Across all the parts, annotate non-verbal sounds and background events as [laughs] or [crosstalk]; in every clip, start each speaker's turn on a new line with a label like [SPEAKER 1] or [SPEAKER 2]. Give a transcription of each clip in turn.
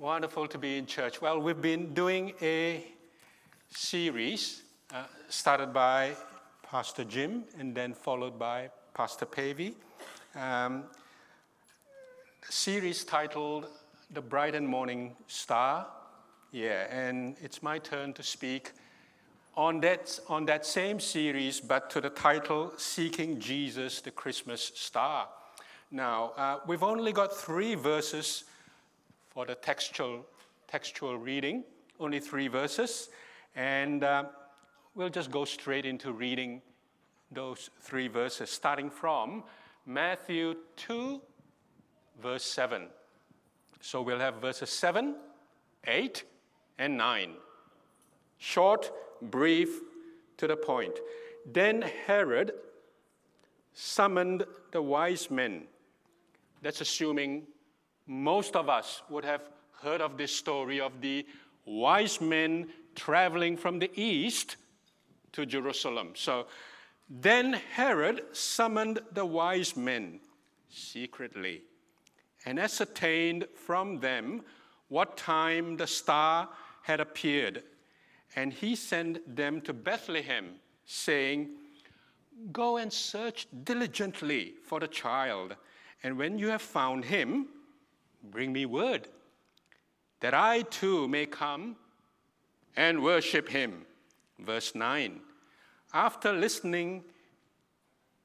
[SPEAKER 1] Wonderful to be in church. Well, we've been doing a series uh, started by Pastor Jim and then followed by Pastor Pavey. Um, series titled The Bright and Morning Star. Yeah, and it's my turn to speak on that, on that same series, but to the title Seeking Jesus, the Christmas Star. Now, uh, we've only got three verses for the textual, textual reading, only three verses. And uh, we'll just go straight into reading those three verses, starting from Matthew 2, verse 7. So we'll have verses 7, 8, and 9. Short, brief, to the point. Then Herod summoned the wise men. That's assuming most of us would have heard of this story of the wise men traveling from the east to Jerusalem. So then Herod summoned the wise men secretly and ascertained from them what time the star had appeared. And he sent them to Bethlehem, saying, Go and search diligently for the child, and when you have found him, Bring me word that I too may come and worship him. Verse 9. After listening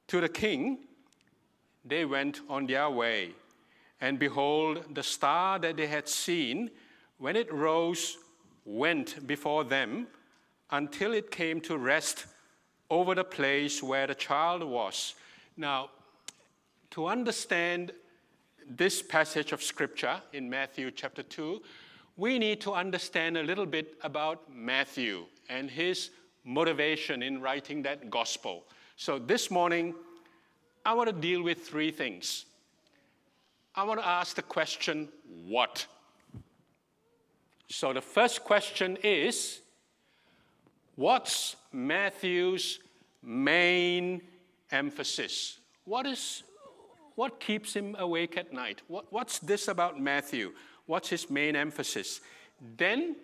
[SPEAKER 1] to the king, they went on their way. And behold, the star that they had seen, when it rose, went before them until it came to rest over the place where the child was. Now, to understand this passage of scripture in Matthew chapter 2, we need to understand a little bit about Matthew and his motivation in writing that gospel. So this morning, I want to deal with three things. I want to ask the question, what? So the first question is, what's Matthew's main emphasis? What is what keeps him awake at night? What, what's this about Matthew? What's his main emphasis? Then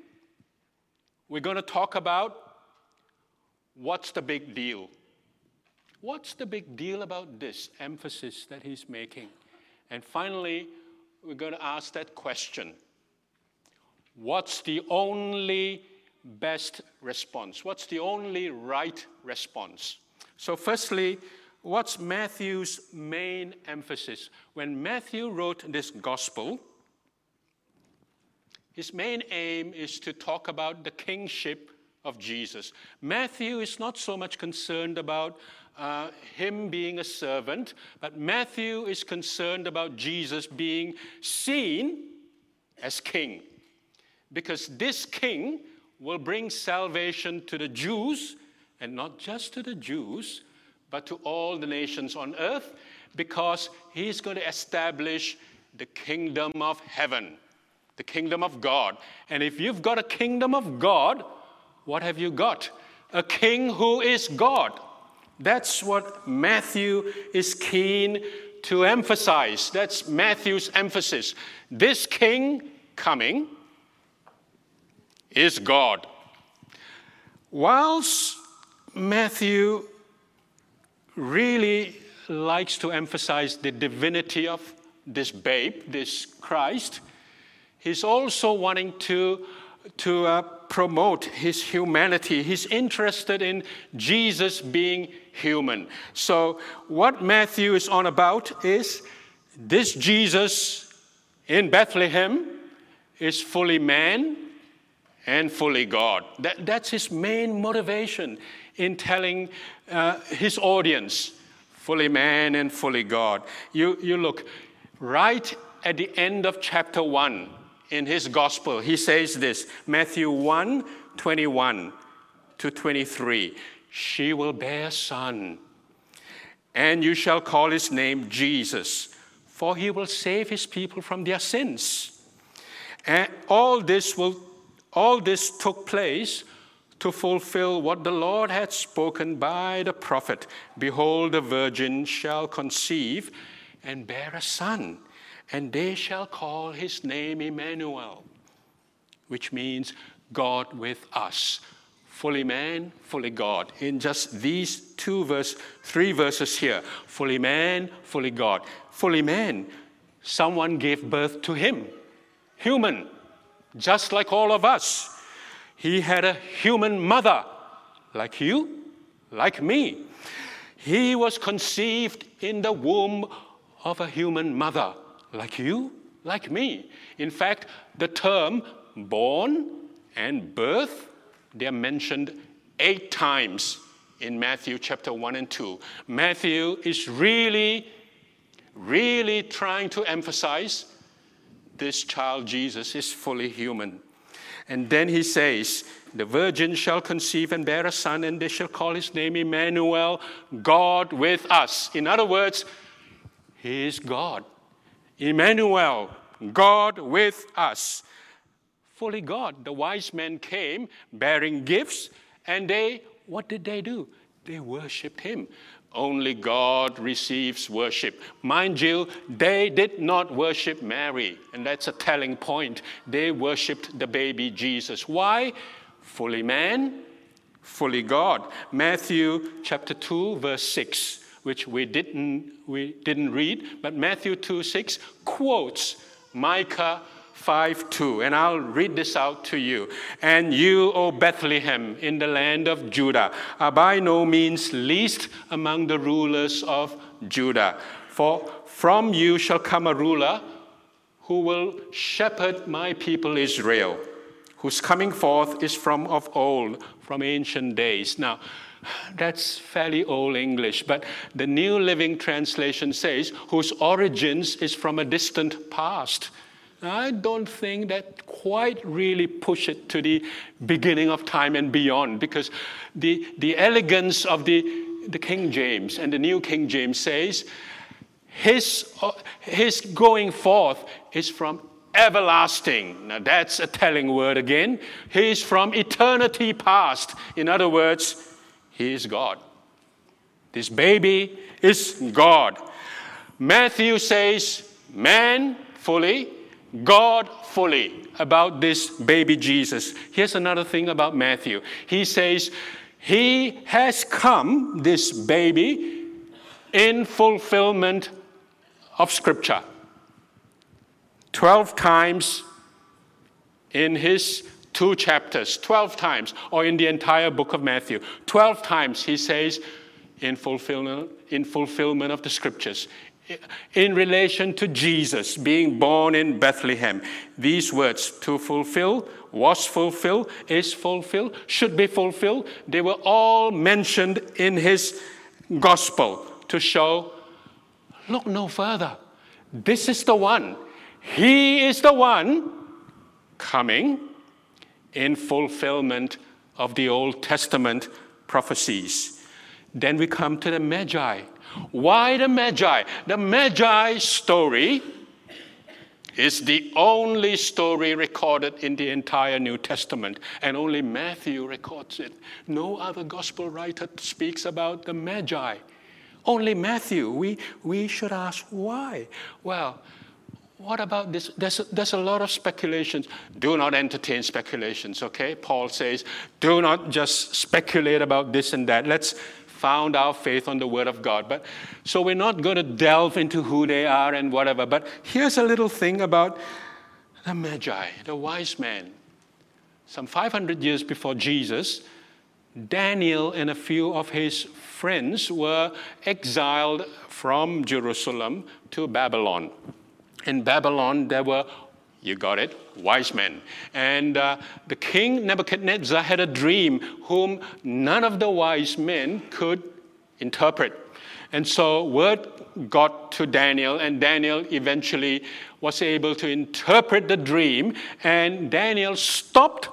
[SPEAKER 1] we're going to talk about what's the big deal. What's the big deal about this emphasis that he's making? And finally, we're going to ask that question What's the only best response? What's the only right response? So, firstly, what's Matthew's main emphasis? When Matthew wrote this gospel, his main aim is to talk about the kingship of Jesus. Matthew is not so much concerned about uh, him being a servant, but Matthew is concerned about Jesus being seen as king. Because this king will bring salvation to the Jews, and not just to the Jews, but to all the nations on earth because he's going to establish the kingdom of heaven, the kingdom of God. And if you've got a kingdom of God, what have you got? A king who is God. That's what Matthew is keen to emphasize. That's Matthew's emphasis. This king coming is God. Whilst Matthew really likes to emphasize the divinity of this babe, this Christ. He's also wanting to, to uh, promote his humanity. He's interested in Jesus being human. So, what Matthew is on about is this Jesus in Bethlehem is fully man and fully God. That, that's his main motivation in telling uh, his audience, fully man and fully God. You, you look right at the end of chapter 1, in his gospel. He says this Matthew 1 21 to 23. She will bear a son, and you shall call his name Jesus, for he will save his people from their sins. And all this will all this took place to fulfill what the Lord had spoken by the prophet Behold, the virgin shall conceive and bear a son, and they shall call his name Emmanuel, which means God with us. Fully man, fully God. In just these two verse, three verses here, fully man, fully God. Fully man, someone gave birth to him. Human, just like all of us. He had a human mother, like you, like me. He was conceived in the womb of a human mother, like you, like me. In fact, the term born and birth, they're mentioned eight times in Matthew chapter 1 and 2. Matthew is really, really trying to emphasize this child Jesus is fully human. And then he says, The virgin shall conceive and bear a son, and they shall call his name Emmanuel, God with us. In other words, he is God. Emmanuel, God with us. Fully God. The wise men came bearing gifts, and they, what did they do? They worshiped him. Only God receives worship. Mind you, they did not worship Mary, and that's a telling point. They worshiped the baby Jesus. Why? Fully man, fully God. Matthew chapter 2, verse 6, which we didn't, we didn't read, but Matthew 2 6 quotes Micah 5 2. And I'll read this out to you. And you, O Bethlehem, in the land of Judah, are by no means least among the rulers of Judah. For from you shall come a ruler who will shepherd my people Israel, whose coming forth is from of old, from ancient days. Now, that's fairly old English, but the New Living Translation says, whose origins is from a distant past. I don't think that quite really push it to the beginning of time and beyond because the, the elegance of the, the King James and the New King James says his, uh, his going forth is from everlasting. Now that's a telling word again. He is from eternity past. In other words, he is God. This baby is God. Matthew says, man fully, God fully about this baby Jesus. Here's another thing about Matthew. He says, He has come, this baby, in fulfillment of Scripture. Twelve times in his two chapters, 12 times, or in the entire book of Matthew, 12 times he says, in fulfillment, in fulfillment of the scriptures in relation to Jesus being born in Bethlehem. These words, to fulfill, was fulfilled, is fulfilled, should be fulfilled, they were all mentioned in his gospel to show look no further. This is the one. He is the one coming in fulfillment of the Old Testament prophecies. Then we come to the Magi why the Magi? The Magi story is the only story recorded in the entire New Testament, and only Matthew records it. No other gospel writer speaks about the Magi. Only Matthew. We, we should ask why. Well, what about this? There's a, there's a lot of speculations. Do not entertain speculations, okay? Paul says, do not just speculate about this and that. Let's found our faith on the Word of God. But so we're not going to delve into who they are and whatever. But here's a little thing about the Magi, the wise men. Some 500 years before Jesus, Daniel and a few of his friends were exiled from Jerusalem to Babylon. In Babylon, there were you got it? Wise men. And uh, the king Nebuchadnezzar had a dream whom none of the wise men could interpret. And so word got to Daniel, and Daniel eventually was able to interpret the dream, and Daniel stopped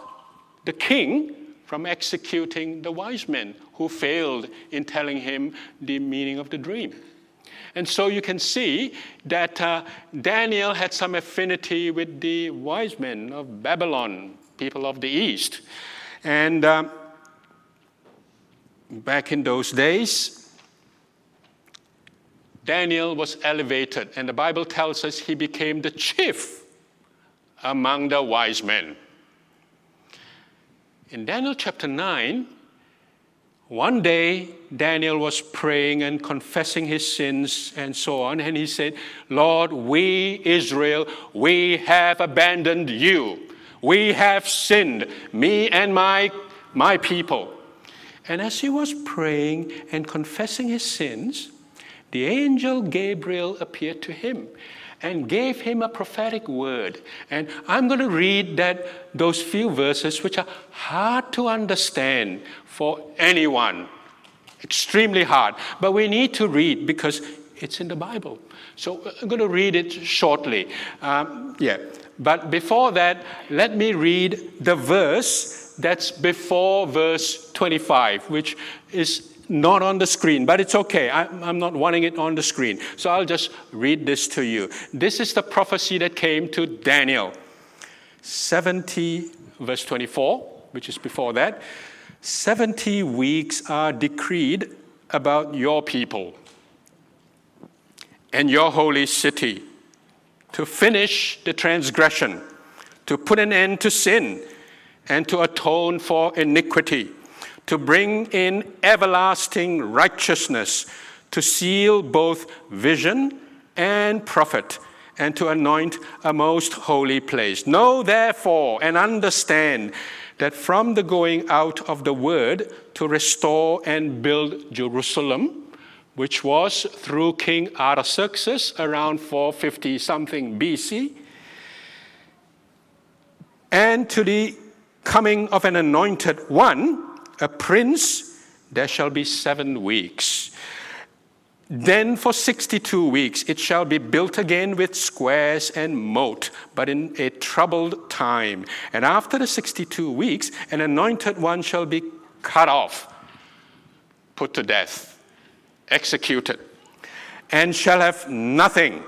[SPEAKER 1] the king from executing the wise men who failed in telling him the meaning of the dream. And so you can see that uh, Daniel had some affinity with the wise men of Babylon, people of the East. And uh, back in those days, Daniel was elevated, and the Bible tells us he became the chief among the wise men. In Daniel chapter 9, one day, Daniel was praying and confessing his sins and so on, and he said, Lord, we, Israel, we have abandoned you. We have sinned, me and my, my people. And as he was praying and confessing his sins, the angel Gabriel appeared to him and gave him a prophetic word. And I'm going to read that those few verses which are hard to understand for anyone. Extremely hard. But we need to read because it's in the Bible. So uh, I'm going to read it shortly. Um, yeah. But before that, let me read the verse that's before verse 25, which is not on the screen, but it's okay. I, am not wanting it on the screen. So I'll just read this to you. This is the prophecy that came to Daniel 70, verse 24, which is before that. 70 weeks are decreed about your people and your holy city to finish the transgression, to put an end to sin, and to atone for iniquity to bring in everlasting righteousness, to seal both vision and prophet, and to anoint a most holy place. Know therefore and understand that from the going out of the word to restore and build Jerusalem, which was through King Artaxerxes around 450 something BC, and to the coming of an anointed one, a prince, there shall be seven weeks. Then for 62 weeks it shall be built again with squares and moat, but in a troubled time. And after the 62 weeks, an anointed one shall be cut off, put to death, executed, and shall have nothing,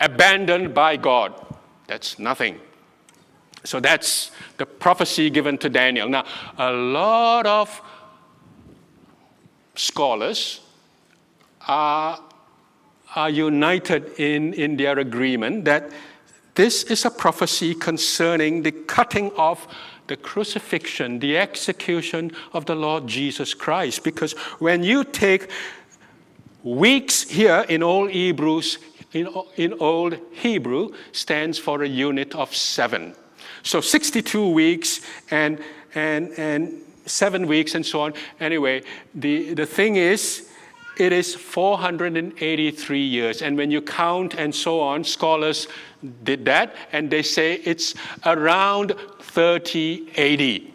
[SPEAKER 1] abandoned by God. That's nothing. So that's the prophecy given to Daniel. Now, a lot of scholars are, are united in, in their agreement that this is a prophecy concerning the cutting off the crucifixion, the execution of the Lord Jesus Christ. Because when you take weeks here in Old Hebrews, in, in Old Hebrew, stands for a unit of seven. So 62 weeks and, and, and seven weeks and so on. Anyway, the, the thing is, it is 483 years. And when you count and so on, scholars did that, and they say it's around 3080.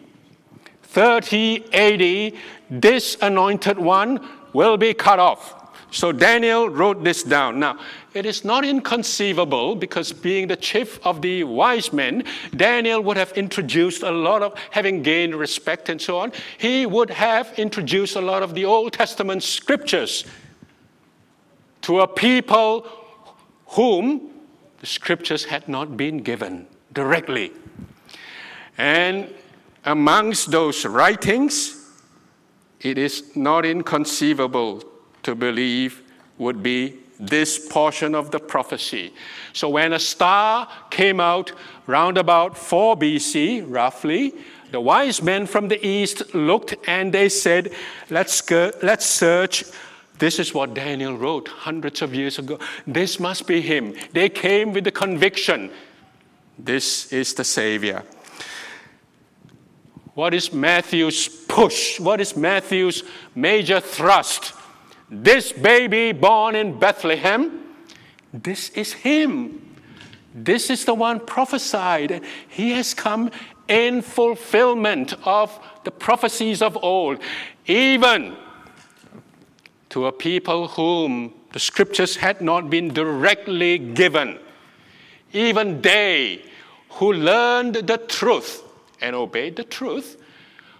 [SPEAKER 1] 3080, this anointed one will be cut off. So Daniel wrote this down. Now, it is not inconceivable because being the chief of the wise men, Daniel would have introduced a lot of, having gained respect and so on, he would have introduced a lot of the Old Testament scriptures to a people whom the scriptures had not been given directly. And amongst those writings, it is not inconceivable to believe would be this portion of the prophecy. So when a star came out round about 4 BC, roughly, the wise men from the east looked and they said, let's, go, let's search. This is what Daniel wrote hundreds of years ago. This must be him. They came with the conviction this is the Savior. What is Matthew's push? What is Matthew's major thrust? This baby born in Bethlehem, this is him. This is the one prophesied. He has come in fulfillment of the prophecies of old. Even to a people whom the scriptures had not been directly given. Even they who learned the truth and obeyed the truth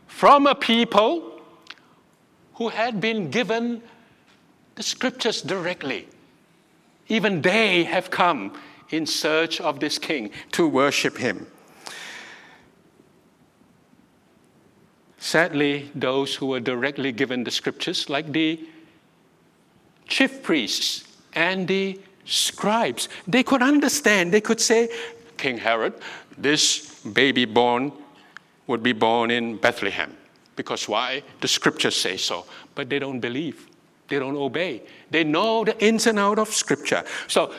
[SPEAKER 1] from a people who had been given the scriptures directly. Even they have come in search of this king to worship him. Sadly, those who were directly given the scriptures, like the chief priests and the scribes, they could understand. They could say, King Herod, this baby born would be born in Bethlehem. Because why? The scriptures say so. But they don't believe, they don't obey. They know the ins and out of scripture. So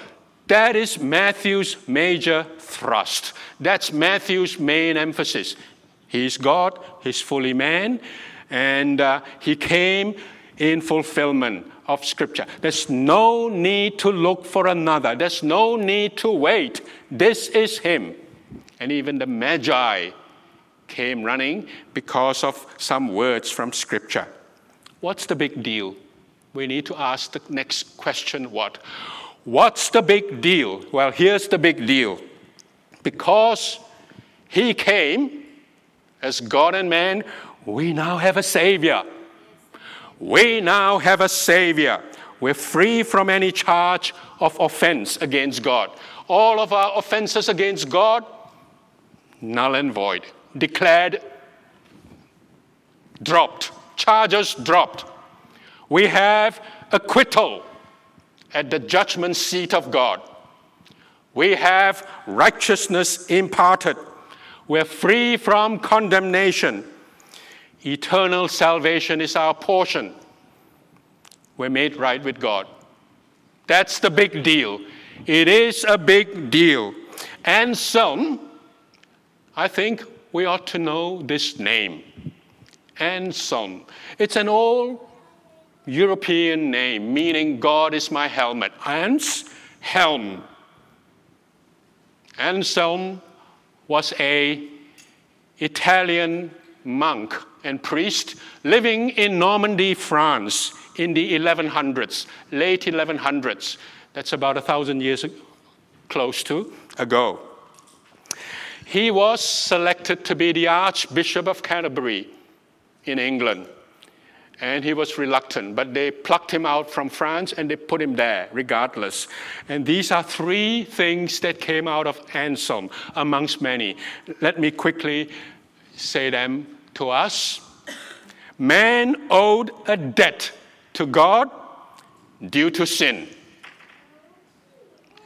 [SPEAKER 1] that is Matthew's major thrust. That's Matthew's main emphasis. He's God, he's fully man, and uh, he came in fulfillment of Scripture. There's no need to look for another, there's no need to wait. This is him. And even the Magi came running because of some words from Scripture. What's the big deal? We need to ask the next question what? What's the big deal? Well, here's the big deal. Because he came as God and man, we now have a Savior. We now have a Savior. We're free from any charge of offense against God. All of our offenses against God, null and void, declared dropped, charges dropped. We have acquittal at the judgment seat of God. We have righteousness imparted. We're free from condemnation. Eternal salvation is our portion. We're made right with God. That's the big deal. It is a big deal. And some, I think we ought to know this name. Anselm. It's an old European name, meaning God is my helmet. Ans, helm. Anselm was a Italian monk and priest living in Normandy, France in the 1100s, late 1100s. That's about a thousand years close to ago. He was selected to be the Archbishop of Canterbury in England and he was reluctant, but they plucked him out from France and they put him there regardless. And these are three things that came out of Anselm, amongst many. Let me quickly say them to us. Man owed a debt to God due to sin.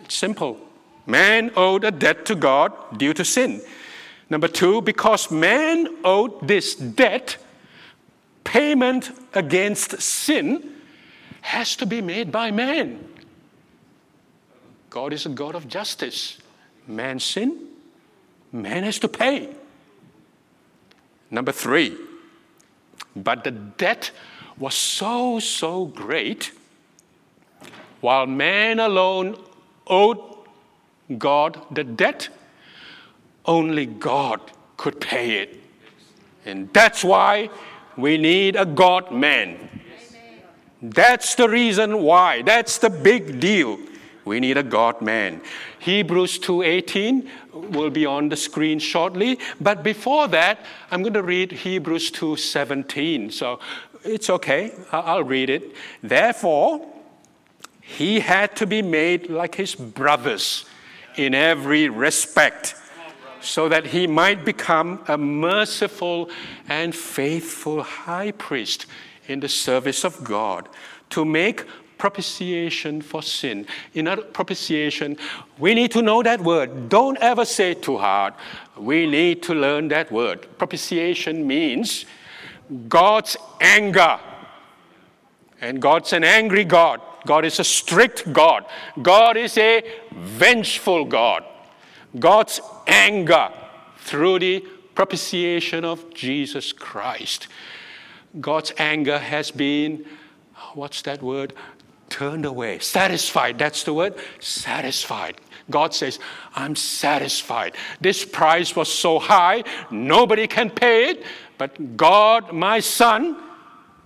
[SPEAKER 1] Simple. Man owed a debt to God due to sin. Number two, because man owed this debt, payment against sin has to be made by man. God is a God of justice. Man sin, man has to pay. Number three, but the debt was so, so great, while man alone owed God the debt, only God could pay it. And that's why we need a God man. That's the reason why. That's the big deal. We need a God man. Hebrews 2:18 will be on the screen shortly, but before that, I'm going to read Hebrews 2:17. So it's okay. I'll read it. Therefore, he had to be made like his brothers in every respect so that he might become a merciful and faithful high priest in the service of God to make propitiation for sin. In other propitiation, we need to know that word. Don't ever say it too hard. We need to learn that word. Propitiation means God's anger. And God's an angry God. God is a strict God. God is a vengeful God. God's anger through the propitiation of Jesus Christ. God's anger has been, what's that word? Turned away. Satisfied. That's the word. Satisfied. God says, I'm satisfied. This price was so high, nobody can pay it, but God, my son,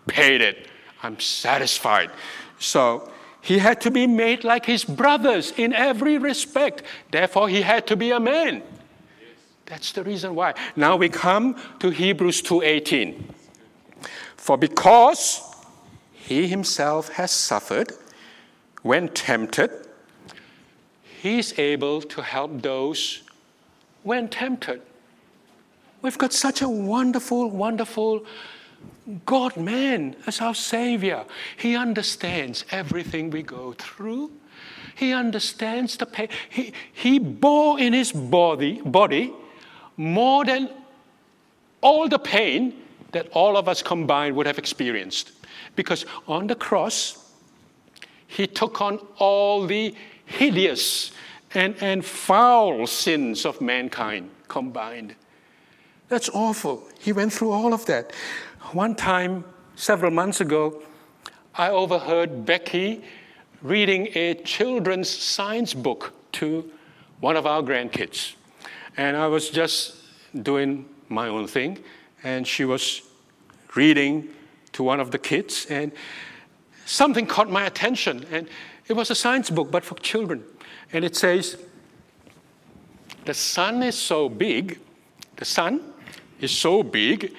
[SPEAKER 1] paid it. I'm satisfied. So he had to be made like his brothers in every respect. Therefore, he had to be a man. That's the reason why. Now we come to Hebrews 2:18. For because he himself has suffered when tempted, he is able to help those when tempted. We've got such a wonderful, wonderful God man as our Savior. He understands everything we go through. He understands the pain. He, he bore in his body, body more than all the pain that all of us combined would have experienced. Because on the cross, he took on all the hideous and, and foul sins of mankind combined. That's awful. He went through all of that. One time, several months ago, I overheard Becky reading a children's science book to one of our grandkids. And I was just doing my own thing, and she was reading to one of the kids, and something caught my attention. And it was a science book, but for children. And it says, The sun is so big, the sun is so big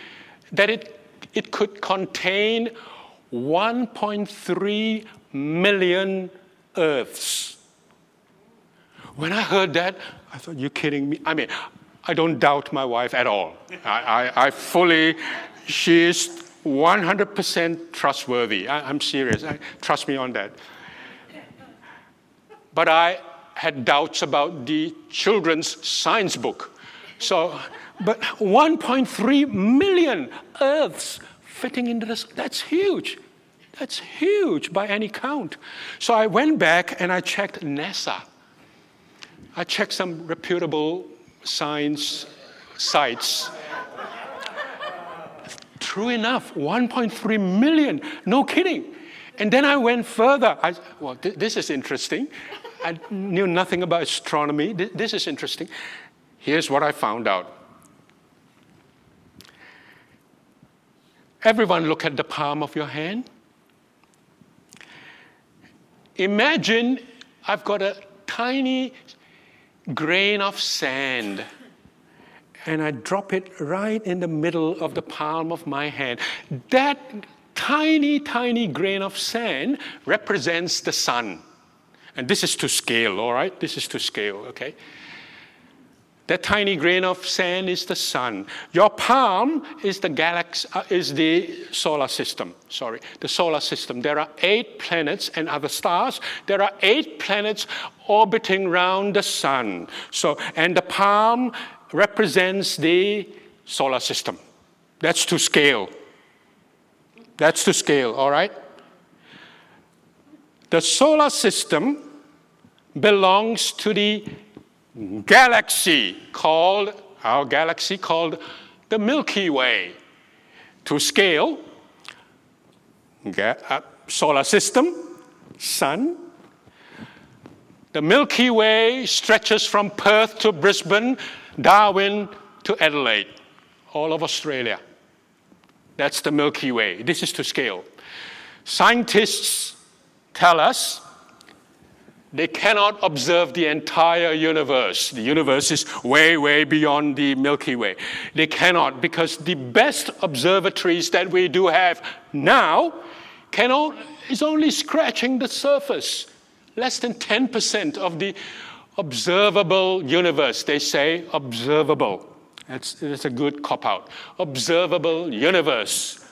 [SPEAKER 1] that it, it could contain 1.3 million Earths. When I heard that, I thought, you're kidding me. I mean, I don't doubt my wife at all. I, I, I fully, she is 100% trustworthy. I, am serious. I, trust me on that. But I had doubts about the children's science book. So but 1.3 million Earths fitting into this, that's huge. That's huge by any count. So I went back and I checked NASA. I checked some reputable science sites. True enough, 1.3 million, no kidding. And then I went further. I, well, th- this is interesting. I knew nothing about astronomy. Th- this is interesting. Here's what I found out Everyone look at the palm of your hand. Imagine I've got a tiny grain of sand and I drop it right in the middle of the palm of my hand. That tiny, tiny grain of sand represents the sun. And this is to scale, all right? This is to scale, okay? That tiny grain of sand is the sun. Your palm is the galaxy, uh, is the solar system. Sorry, the solar system. There are eight planets and other stars. There are eight planets orbiting around the sun. So, and the palm represents the solar system. That's to scale. That's to scale, all right? The solar system belongs to the galaxy called, our galaxy called the Milky Way. To scale, uh, solar system, sun. The Milky Way stretches from Perth to Brisbane, Darwin to Adelaide, all of Australia. That's the Milky Way. This is to scale. Scientists tell us they cannot observe the entire universe. The universe is way, way beyond the Milky Way. They cannot because the best observatories that we do have now cannot, is only scratching the surface. Less than 10% of the observable universe. They say observable. That's, that's a good cop out. Observable universe.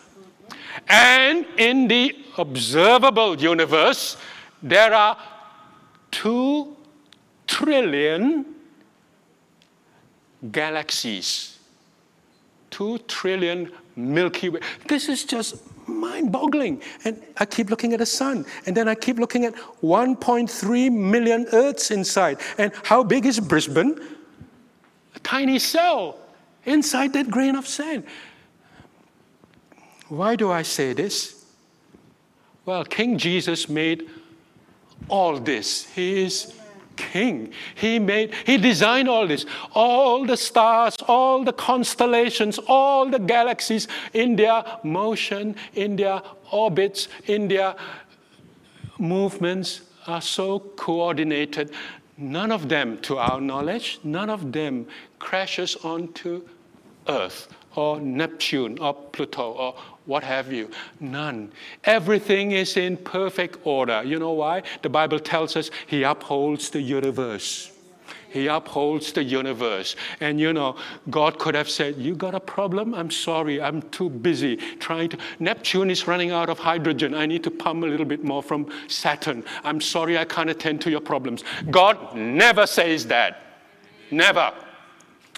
[SPEAKER 1] And in the observable universe, there are 2 trillion galaxies, 2 trillion Milky Way. This is just mind boggling. And I keep looking at the sun, and then I keep looking at 1.3 million Earths inside. And how big is Brisbane? A tiny cell inside that grain of sand. Why do I say this? Well, King Jesus made all this. He is king. He made, he designed all this, all the stars, all the constellations, all the galaxies in their motion, in their orbits, in their movements are so coordinated. None of them, to our knowledge, none of them crashes onto Earth or Neptune or Pluto or what have you. None. Everything is in perfect order. You know why? The Bible tells us He upholds the universe. He upholds the universe. And you know, God could have said, You got a problem? I'm sorry, I'm too busy trying to. Neptune is running out of hydrogen. I need to pump a little bit more from Saturn. I'm sorry, I can't attend to your problems. God never says that. Never.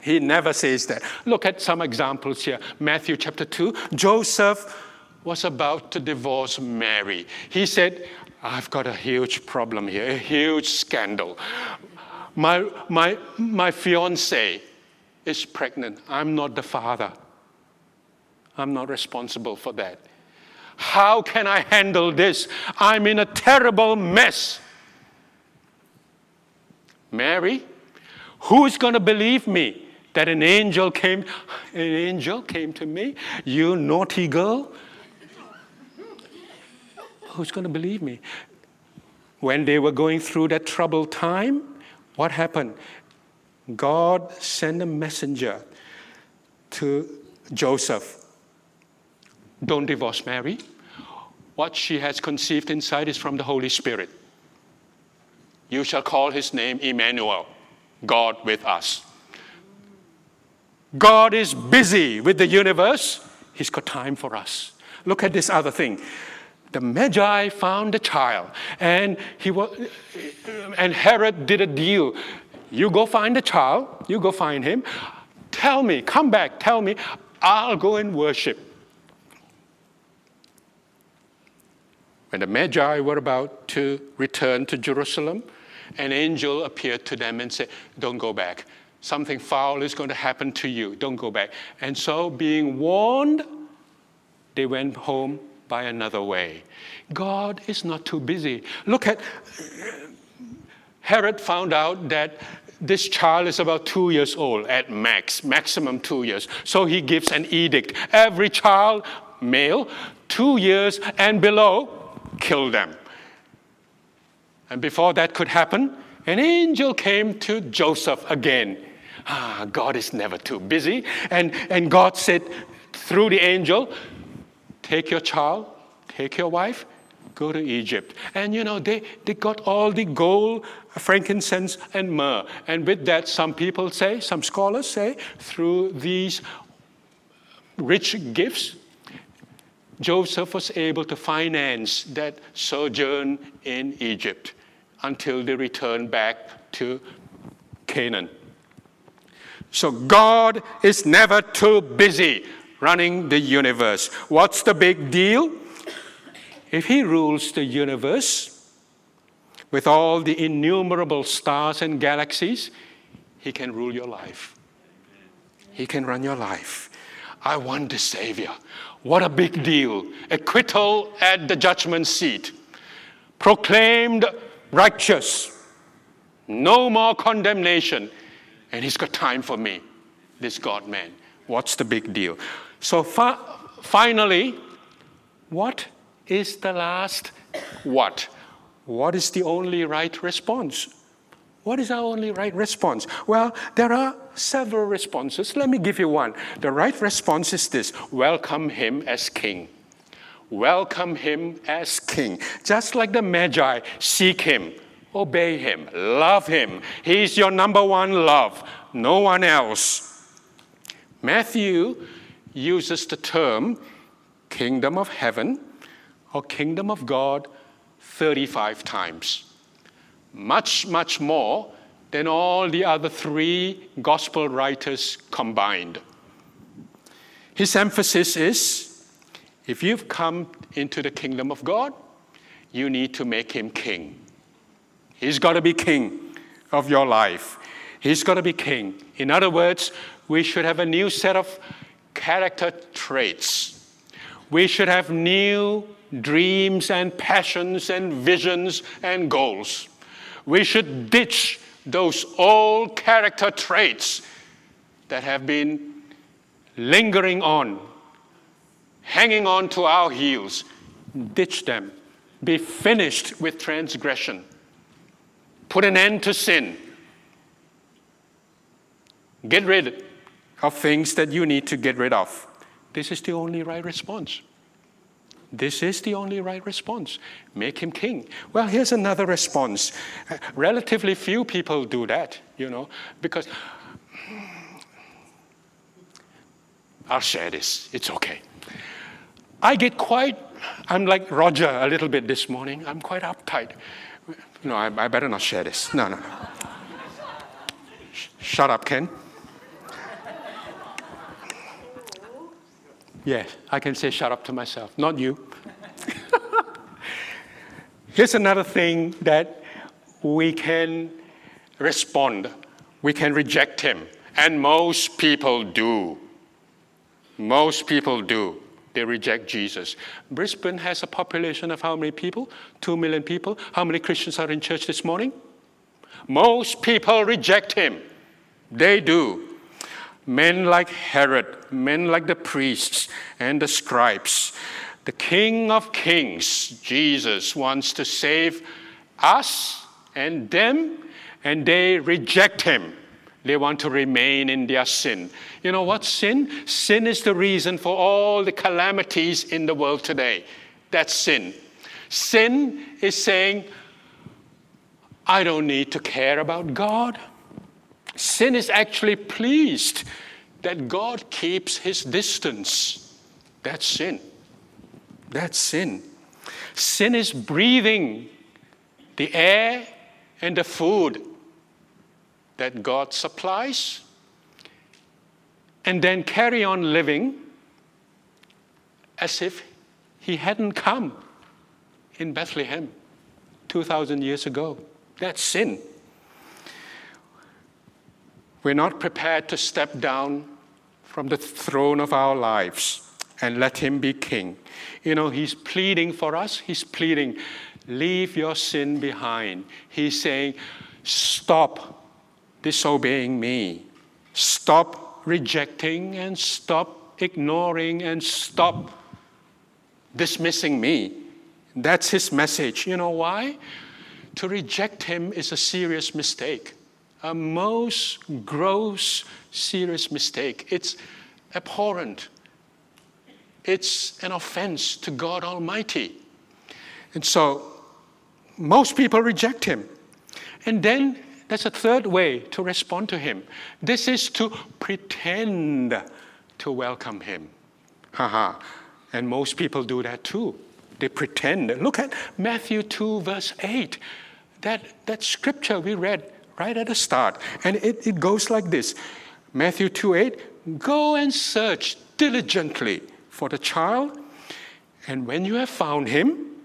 [SPEAKER 1] He never says that. Look at some examples here. Matthew chapter 2. Joseph was about to divorce Mary. He said, I've got a huge problem here, a huge scandal. My, my, my fiance is pregnant. I'm not the father. I'm not responsible for that. How can I handle this? I'm in a terrible mess. Mary, who's going to believe me? That an angel came, an angel came to me, you naughty girl. Who's going to believe me? When they were going through that troubled time, what happened? God sent a messenger to Joseph. Don't divorce Mary. What she has conceived inside is from the Holy Spirit. You shall call his name Emmanuel, God with us. God is busy with the universe, He's got time for us. Look at this other thing. The Magi found the child, and, he was, and Herod did a deal. You go find the child, you go find him. Tell me, come back, tell me, I'll go and worship. When the Magi were about to return to Jerusalem, an angel appeared to them and said, Don't go back something foul is going to happen to you. Don't go back. And so, being warned, they went home by another way. God is not too busy. Look at Herod found out that this child is about two years old at max, maximum two years. So he gives an edict. Every child, male, two years and below, kill them. And before that could happen, an angel came to Joseph again ah, God is never too busy. And, and God said through the angel, take your child, take your wife, go to Egypt. And you know, they, they got all the gold, frankincense, and myrrh. And with that, some people say, some scholars say, through these rich gifts, Joseph was able to finance that sojourn in Egypt until they returned back to Canaan. So God is never too busy running the universe. What's the big deal? If He rules the universe with all the innumerable stars and galaxies, He can rule your life. He can run your life. I want the Savior. What a big deal. Acquittal at the judgment seat. Proclaimed righteous. No more condemnation and he's got time for me, this God man. What's the big deal? So fa- finally, what is the last what? What is the only right response? What is our only right response? Well, there are several responses. Let me give you one. The right response is this welcome him as king. Welcome him as king. Just like the Magi seek him Obey him, love him. He's your number one love, no one else. Matthew uses the term kingdom of heaven or kingdom of God 35 times. Much, much more than all the other three gospel writers combined. His emphasis is if you've come into the kingdom of God, you need to make him king. He's got to be king of your life. He's got to be king. In other words, we should have a new set of character traits. We should have new dreams and passions and visions and goals. We should ditch those old character traits that have been lingering on, hanging on to our heels. Ditch them. Be finished with transgression. Put an end to sin. Get rid of things that you need to get rid of. This is the only right response. This is the only right response. Make him king. Well, here's another response. Relatively few people do that, you know, because I'll share this. It's okay. I get quite, I'm like Roger a little bit this morning. I'm quite uptight. No, I, I better not share this. No, no, no. Shut up, Ken. Yes, I can say shut up to myself, not you. [laughs] Here's another thing that we can respond. We can reject him. And most people do. Most people do. They reject Jesus. Brisbane has a population of how many people? Two million people. How many Christians are in church this morning? Most people reject him. They do. Men like Herod, men like the priests and the scribes. The King of Kings, Jesus, wants to save us and them, and they reject him. They want to remain in their sin. You know what sin? Sin is the reason for all the calamities in the world today. That's sin. Sin is saying, I don't need to care about God. Sin is actually pleased that God keeps his distance. That's sin. That's sin. Sin is breathing the air and the food that God supplies, and then carry on living as if He hadn't come in Bethlehem 2,000 years ago. That's sin. We're not prepared to step down from the throne of our lives and let Him be King. You know, He's pleading for us. He's pleading, leave your sin behind. He's saying, stop disobeying me. Stop rejecting and stop ignoring and stop dismissing me. That's his message. You know why? To reject him is a serious mistake, a most gross, serious mistake. It's abhorrent, it's an offense to God Almighty. And so, most people reject him. And then that's a third way to respond to him. This is to pretend to welcome him. Haha. and most people do that too. They pretend. Look at Matthew 2, verse 8. That, that scripture we read right at the start. And it, it goes like this Matthew 2 8, go and search diligently for the child, and when you have found him,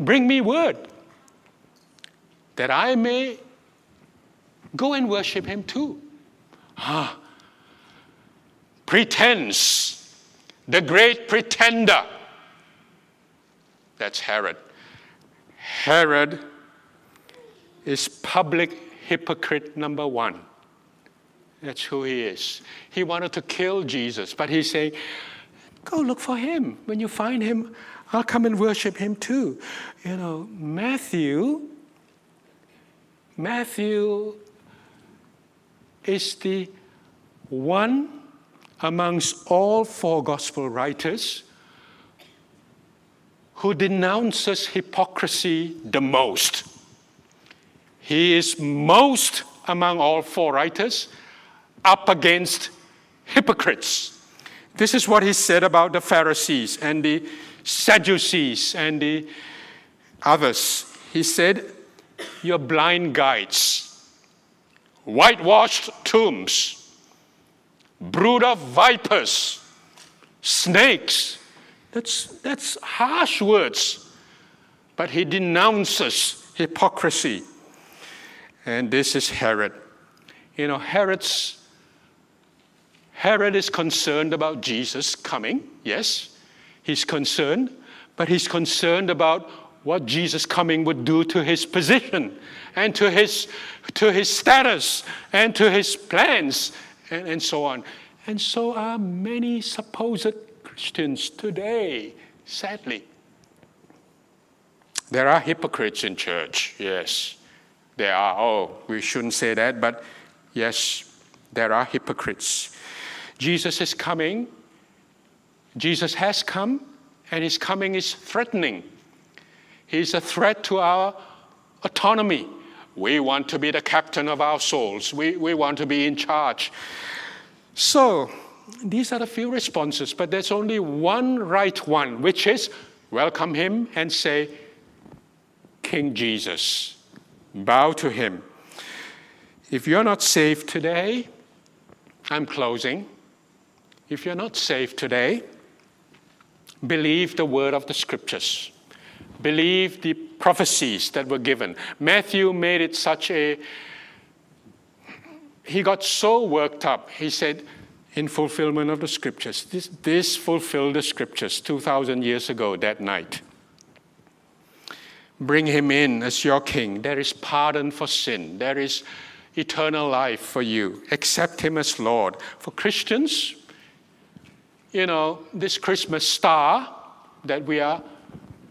[SPEAKER 1] bring me word that I may Go and worship him too. Ah, pretense, the great pretender. That's Herod. Herod is public hypocrite number one. That's who he is. He wanted to kill Jesus, but he's saying, Go look for him. When you find him, I'll come and worship him too. You know, Matthew, Matthew is the one amongst all four gospel writers who denounces hypocrisy the most. He is most among all four writers up against hypocrites. This is what he said about the Pharisees and the Sadducees and the others. He said, You're blind guides whitewashed tombs, brood of vipers, snakes. That's, that's harsh words. But he denounces hypocrisy. And this is Herod. You know, Herod's Herod is concerned about Jesus coming, yes, he's concerned, but he's concerned about what Jesus coming would do to his position and to his, to his status and to his plans and, and so on. And so are many supposed Christians today, sadly. There are hypocrites in church, yes. There are. Oh, we shouldn't say that, but yes, there are hypocrites. Jesus is coming. Jesus has come, and his coming is threatening. He's a threat to our autonomy. We want to be the captain of our souls, we, we want to be in charge. So, these are the few responses, but there's only one right one, which is welcome him and say, King Jesus. Bow to him. If you're not saved today, I'm closing. If you're not saved today, believe the word of the scriptures. Believe the prophecies that were given. Matthew made it such a he got so worked up. He said, in fulfillment of the scriptures, this, this fulfilled the scriptures 2,000 years ago that night. Bring him in as your king. There is pardon for sin. There is eternal life for you. Accept him as Lord. For Christians, you know, this Christmas star that we are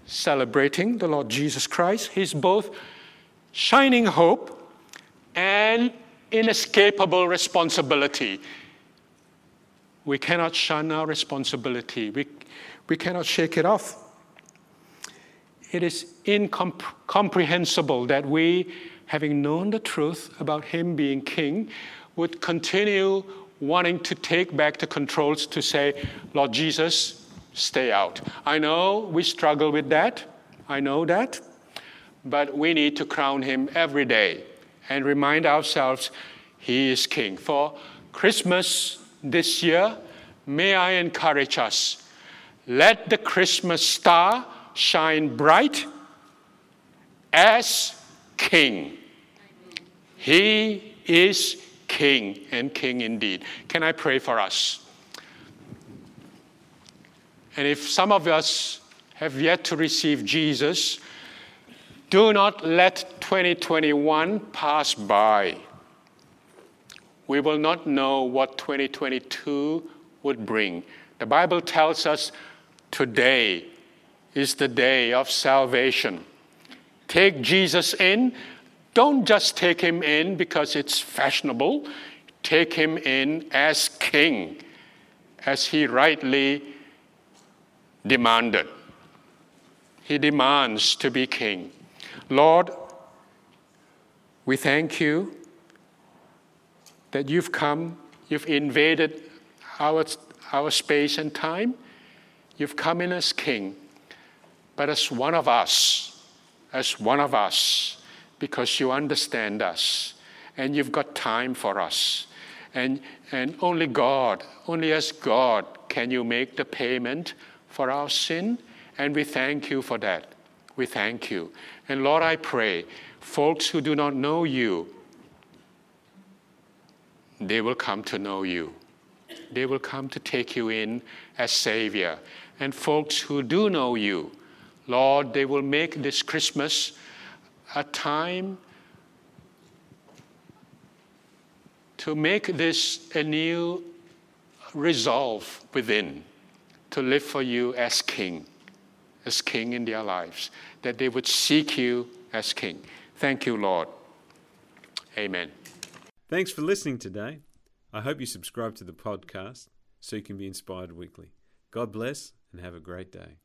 [SPEAKER 1] celebrating, the Lord Jesus Christ, he's both shining hope and inescapable responsibility. We cannot shun our responsibility. We, we cannot shake it off it is incomprehensible that we, having known the truth about him being king, would continue wanting to take back the controls to say, Lord Jesus, stay out. I know we struggle with that. I know that. But we need to crown him every day and remind ourselves he is king. For Christmas this year, may I encourage us let the Christmas star shine bright as king. He is king and king indeed. Can I pray for us? And if some of us have yet to receive Jesus, do not let 2021 pass by. We will not know what 2022 would bring. The Bible tells us today is the day of salvation. Take Jesus in. Don't just take him in because it's fashionable. Take him in as king, as he rightly demanded. He demands to be king. Lord, we thank you that you've come, you've invaded our, our space and time. You've come in as king but as one of us, as one of us, because you understand us and you've got time for us. And, and only God, only as God, can you make the payment for our sin. And we thank you for that. We thank you. And Lord, I pray, folks who do not know you, they will come to know you. They will come to take you in as Savior. And folks who do know you, Lord, they will make this Christmas a time to make this a new resolve within to live for you as King, as King in their lives, that they would seek you as King. Thank you, Lord. Amen.
[SPEAKER 2] Thanks for listening today. I hope you subscribe to the podcast so you can be inspired weekly. God bless and have a great day.